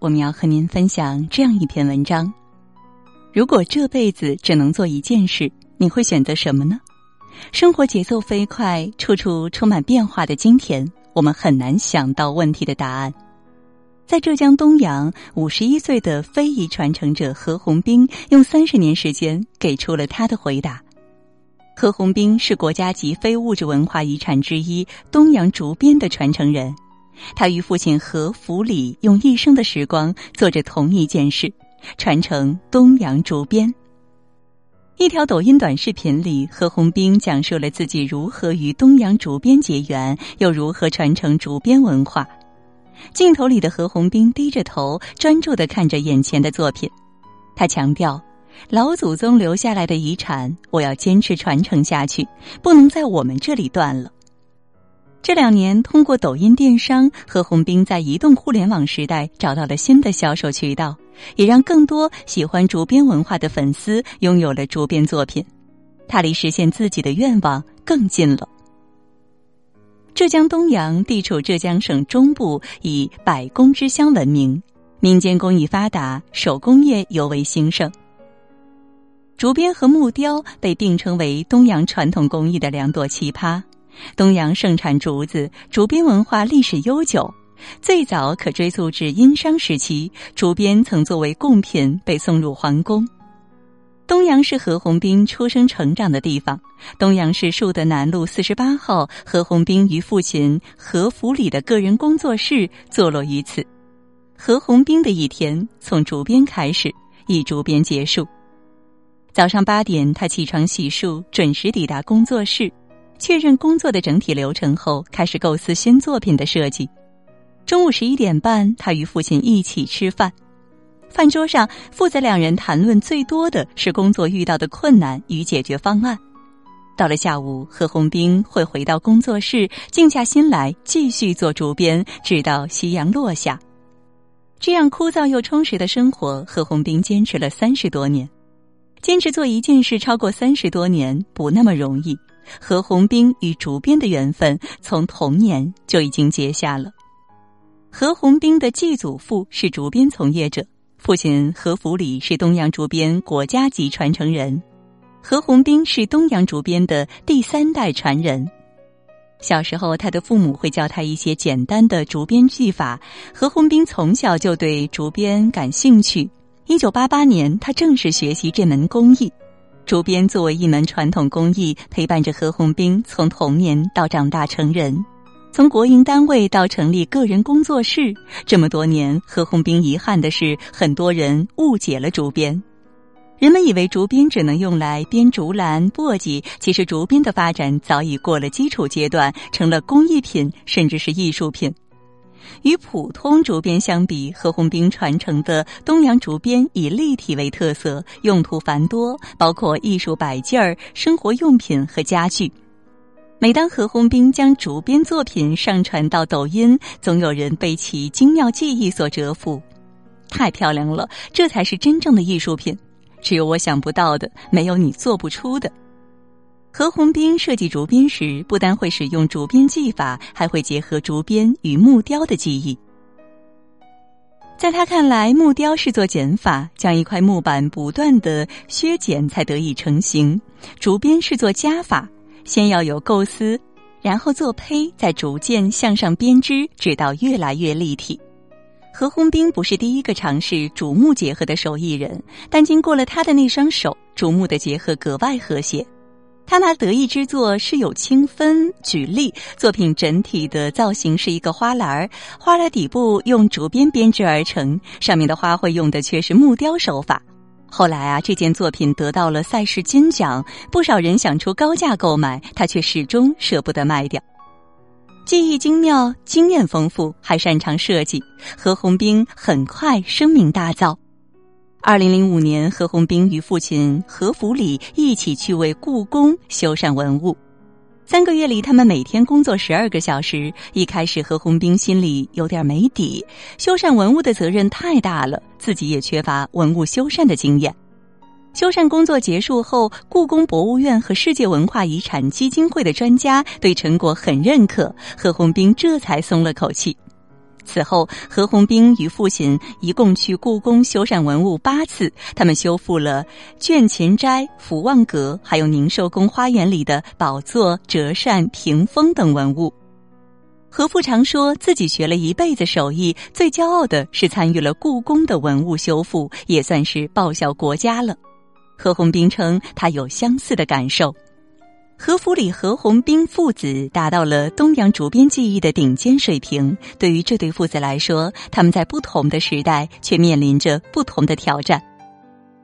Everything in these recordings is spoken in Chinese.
我们要和您分享这样一篇文章：如果这辈子只能做一件事，你会选择什么呢？生活节奏飞快，处处充满变化的今天，我们很难想到问题的答案。在浙江东阳，五十一岁的非遗传承者何红兵用三十年时间给出了他的回答。何红兵是国家级非物质文化遗产之一东阳竹编的传承人。他与父亲何福礼用一生的时光做着同一件事，传承东洋竹编。一条抖音短视频里，何红兵讲述了自己如何与东洋竹编结缘，又如何传承竹编文化。镜头里的何红兵低着头，专注的看着眼前的作品。他强调，老祖宗留下来的遗产，我要坚持传承下去，不能在我们这里断了。这两年，通过抖音电商，何红兵在移动互联网时代找到了新的销售渠道，也让更多喜欢竹编文化的粉丝拥有了竹编作品。他离实现自己的愿望更近了。浙江东阳地处浙江省中部，以百工之乡闻名，民间工艺发达，手工业尤为兴盛。竹编和木雕被并称为东阳传统工艺的两朵奇葩。东阳盛产竹子，竹编文化历史悠久，最早可追溯至殷商时期，竹编曾作为贡品被送入皇宫。东阳是何鸿斌出生成长的地方，东阳市树德南路四十八号，何鸿斌与父亲何福礼的个人工作室坐落于此。何鸿斌的一天从竹编开始，以竹编结束。早上八点，他起床洗漱，准时抵达工作室。确认工作的整体流程后，开始构思新作品的设计。中午十一点半，他与父亲一起吃饭。饭桌上，父子两人谈论最多的是工作遇到的困难与解决方案。到了下午，何红兵会回到工作室，静下心来继续做主编，直到夕阳落下。这样枯燥又充实的生活，何红兵坚持了三十多年。坚持做一件事超过三十多年，不那么容易。何鸿兵与竹编的缘分从童年就已经结下了。何鸿兵的继祖父是竹编从业者，父亲何福礼是东洋竹编国家级传承人，何鸿兵是东洋竹编的第三代传人。小时候，他的父母会教他一些简单的竹编技法，何鸿兵从小就对竹编感兴趣。一九八八年，他正式学习这门工艺。竹编作为一门传统工艺，陪伴着何鸿兵从童年到长大成人，从国营单位到成立个人工作室，这么多年，何鸿兵遗憾的是，很多人误解了竹编。人们以为竹编只能用来编竹篮、簸箕，其实竹编的发展早已过了基础阶段，成了工艺品，甚至是艺术品。与普通竹编相比，何鸿兵传承的东洋竹编以立体为特色，用途繁多，包括艺术摆件儿、生活用品和家具。每当何鸿兵将竹编作品上传到抖音，总有人被其精妙技艺所折服。太漂亮了，这才是真正的艺术品，只有我想不到的，没有你做不出的。何鸿兵设计竹编时，不单会使用竹编技法，还会结合竹编与木雕的技艺。在他看来，木雕是做减法，将一块木板不断的削减才得以成型；竹编是做加法，先要有构思，然后做胚，再逐渐向上编织，直到越来越立体。何鸿兵不是第一个尝试竹木结合的手艺人，但经过了他的那双手，竹木的结合格外和谐。他拿得意之作是有清分。举例，作品整体的造型是一个花篮，花篮底部用竹编编织而成，上面的花卉用的却是木雕手法。后来啊，这件作品得到了赛事金奖，不少人想出高价购买，他却始终舍不得卖掉。技艺精妙，经验丰富，还擅长设计，何鸿兵很快声名大噪。二零零五年，何鸿兵与父亲何福礼一起去为故宫修缮文物。三个月里，他们每天工作十二个小时。一开始，何鸿兵心里有点没底，修缮文物的责任太大了，自己也缺乏文物修缮的经验。修缮工作结束后，故宫博物院和世界文化遗产基金会的专家对成果很认可，何鸿兵这才松了口气。此后，何鸿斌与父亲一共去故宫修缮文物八次。他们修复了卷前斋、福望阁，还有宁寿宫花园里的宝座、折扇、屏风等文物。何父常说自己学了一辈子手艺，最骄傲的是参与了故宫的文物修复，也算是报效国家了。何鸿斌称他有相似的感受。何福礼、何鸿斌父子达到了东洋竹编技艺的顶尖水平。对于这对父子来说，他们在不同的时代却面临着不同的挑战。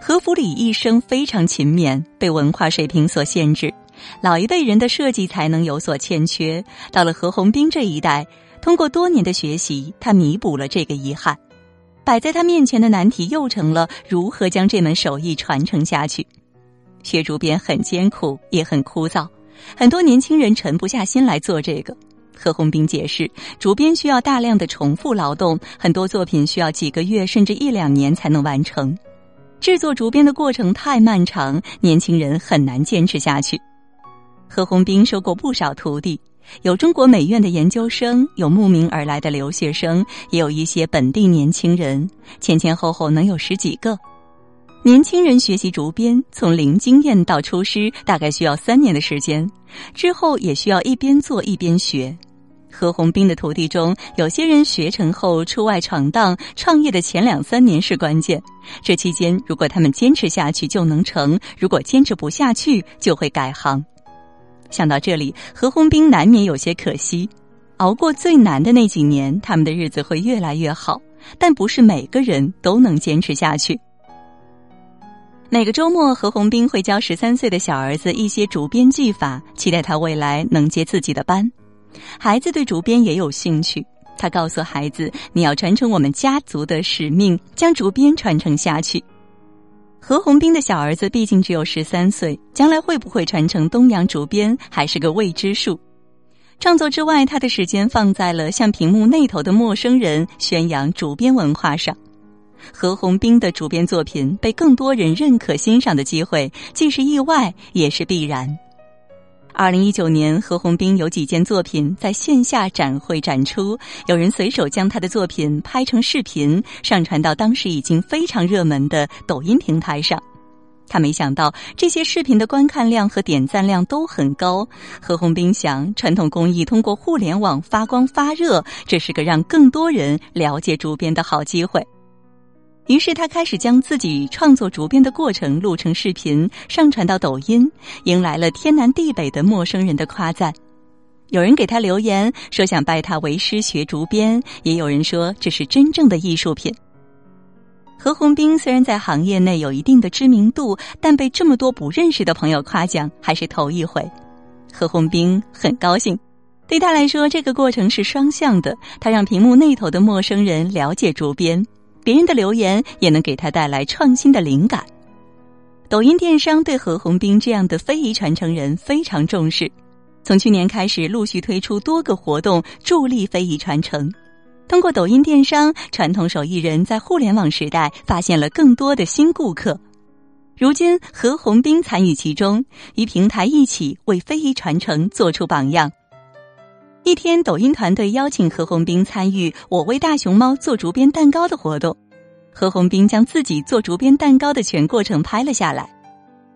何福礼一生非常勤勉，被文化水平所限制，老一辈人的设计才能有所欠缺。到了何鸿斌这一代，通过多年的学习，他弥补了这个遗憾。摆在他面前的难题又成了如何将这门手艺传承下去。学竹编很艰苦，也很枯燥，很多年轻人沉不下心来做这个。何鸿斌解释，竹编需要大量的重复劳动，很多作品需要几个月甚至一两年才能完成。制作竹编的过程太漫长，年轻人很难坚持下去。何鸿斌收过不少徒弟，有中国美院的研究生，有慕名而来的留学生，也有一些本地年轻人，前前后后能有十几个。年轻人学习竹编，从零经验到出师，大概需要三年的时间，之后也需要一边做一边学。何鸿斌的徒弟中，有些人学成后出外闯荡，创业的前两三年是关键。这期间，如果他们坚持下去，就能成；如果坚持不下去，就会改行。想到这里，何鸿斌难免有些可惜。熬过最难的那几年，他们的日子会越来越好，但不是每个人都能坚持下去。每个周末，何鸿斌会教十三岁的小儿子一些竹编技法，期待他未来能接自己的班。孩子对竹编也有兴趣，他告诉孩子：“你要传承我们家族的使命，将竹编传承下去。”何鸿斌的小儿子毕竟只有十三岁，将来会不会传承东洋竹编还是个未知数。创作之外，他的时间放在了向屏幕那头的陌生人宣扬竹编文化上。何鸿斌的主编作品被更多人认可欣赏的机会，既是意外也是必然。二零一九年，何鸿斌有几件作品在线下展会展出，有人随手将他的作品拍成视频，上传到当时已经非常热门的抖音平台上。他没想到这些视频的观看量和点赞量都很高。何鸿斌想，传统工艺通过互联网发光发热，这是个让更多人了解竹编的好机会。于是他开始将自己创作竹编的过程录成视频，上传到抖音，迎来了天南地北的陌生人的夸赞。有人给他留言说想拜他为师学竹编，也有人说这是真正的艺术品。何鸿斌虽然在行业内有一定的知名度，但被这么多不认识的朋友夸奖还是头一回。何鸿斌很高兴，对他来说这个过程是双向的，他让屏幕那头的陌生人了解竹编。别人的留言也能给他带来创新的灵感。抖音电商对何鸿斌这样的非遗传承人非常重视，从去年开始陆续推出多个活动助力非遗传承。通过抖音电商，传统手艺人在互联网时代发现了更多的新顾客。如今，何鸿斌参与其中，与平台一起为非遗传承做出榜样。一天，抖音团队邀请何鸿斌参与“我为大熊猫做竹编蛋糕”的活动。何鸿斌将自己做竹编蛋糕的全过程拍了下来。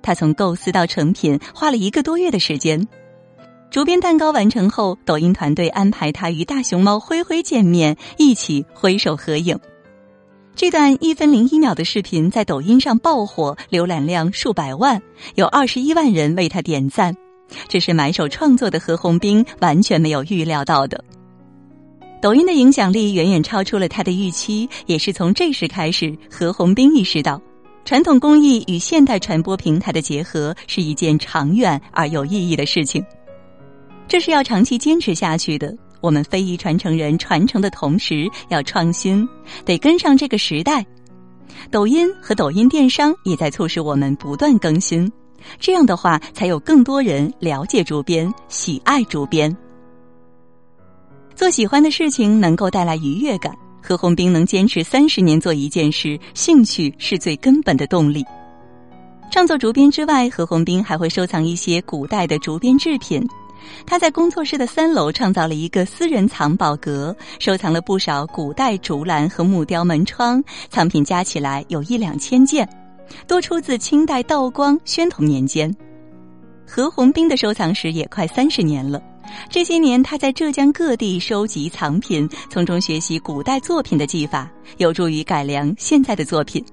他从构思到成品花了一个多月的时间。竹编蛋糕完成后，抖音团队安排他与大熊猫灰灰见面，一起挥手合影。这段一分零一秒的视频在抖音上爆火，浏览量数百万，有二十一万人为他点赞。这是买手创作的何鸿斌完全没有预料到的。抖音的影响力远远超出了他的预期，也是从这时开始，何鸿斌意识到，传统工艺与现代传播平台的结合是一件长远而有意义的事情。这是要长期坚持下去的。我们非遗传承人传承的同时要创新，得跟上这个时代。抖音和抖音电商也在促使我们不断更新。这样的话，才有更多人了解竹编，喜爱竹编。做喜欢的事情能够带来愉悦感。何鸿斌能坚持三十年做一件事，兴趣是最根本的动力。创作竹编之外，何鸿斌还会收藏一些古代的竹编制品。他在工作室的三楼创造了一个私人藏宝阁，收藏了不少古代竹篮和木雕门窗，藏品加起来有一两千件，多出自清代道光、宣统年间。何鸿斌的收藏史也快三十年了，这些年他在浙江各地收集藏品，从中学习古代作品的技法，有助于改良现在的作品。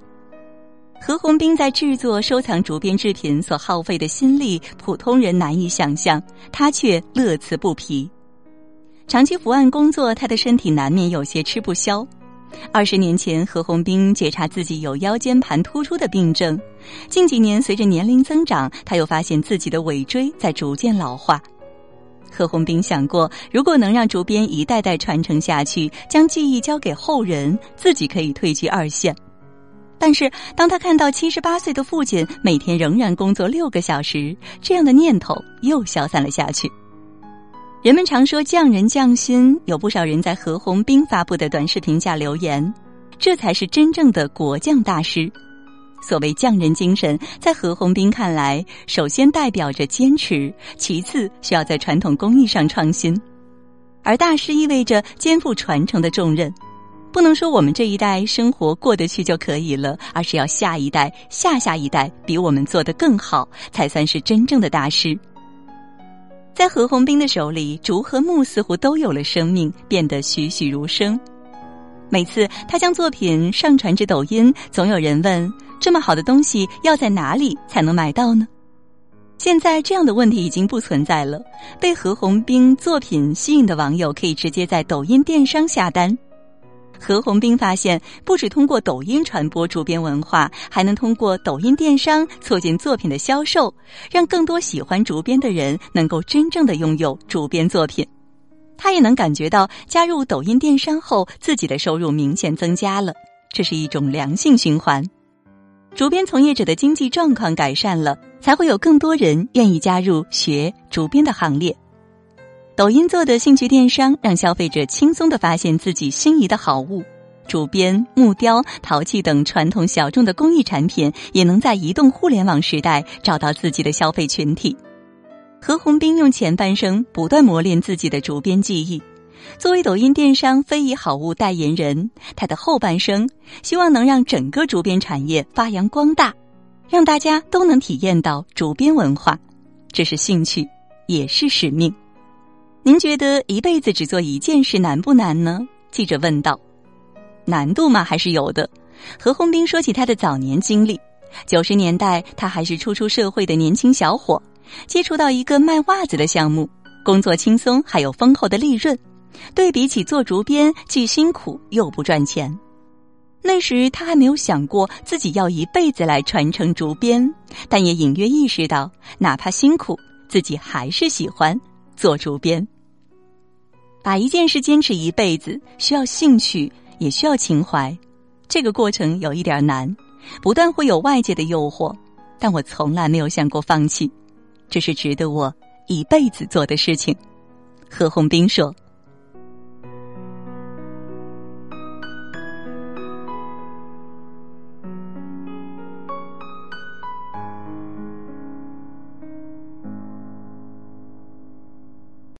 何鸿斌在制作、收藏竹编制品所耗费的心力，普通人难以想象，他却乐此不疲。长期伏案工作，他的身体难免有些吃不消。二十年前，何鸿斌觉察自己有腰间盘突出的病症，近几年随着年龄增长，他又发现自己的尾椎在逐渐老化。何鸿斌想过，如果能让竹编一代代传承下去，将技艺交给后人，自己可以退居二线。但是，当他看到七十八岁的父亲每天仍然工作六个小时，这样的念头又消散了下去。人们常说匠人匠心，有不少人在何鸿斌发布的短视频下留言：“这才是真正的国匠大师。”所谓匠人精神，在何鸿斌看来，首先代表着坚持，其次需要在传统工艺上创新，而大师意味着肩负传承的重任。不能说我们这一代生活过得去就可以了，而是要下一代、下下一代比我们做得更好，才算是真正的大师。在何鸿斌的手里，竹和木似乎都有了生命，变得栩栩如生。每次他将作品上传至抖音，总有人问：这么好的东西要在哪里才能买到呢？现在这样的问题已经不存在了。被何鸿斌作品吸引的网友，可以直接在抖音电商下单。何鸿斌发现，不只通过抖音传播竹编文化，还能通过抖音电商促进作品的销售，让更多喜欢竹编的人能够真正的拥有竹编作品。他也能感觉到，加入抖音电商后，自己的收入明显增加了，这是一种良性循环。竹编从业者的经济状况改善了，才会有更多人愿意加入学竹编的行列。抖音做的兴趣电商，让消费者轻松的发现自己心仪的好物，竹编、木雕、陶器等传统小众的工艺产品，也能在移动互联网时代找到自己的消费群体。何鸿斌用前半生不断磨练自己的竹编技艺，作为抖音电商非遗好物代言人，他的后半生希望能让整个竹编产业发扬光大，让大家都能体验到竹编文化，这是兴趣，也是使命。您觉得一辈子只做一件事难不难呢？记者问道。难度嘛，还是有的。何鸿斌说起他的早年经历：九十年代，他还是初出社会的年轻小伙，接触到一个卖袜子的项目，工作轻松，还有丰厚的利润。对比起做竹编，既辛苦又不赚钱。那时他还没有想过自己要一辈子来传承竹编，但也隐约意识到，哪怕辛苦，自己还是喜欢做竹编。把一件事坚持一辈子，需要兴趣，也需要情怀。这个过程有一点难，不断会有外界的诱惑，但我从来没有想过放弃。这是值得我一辈子做的事情。何鸿斌说。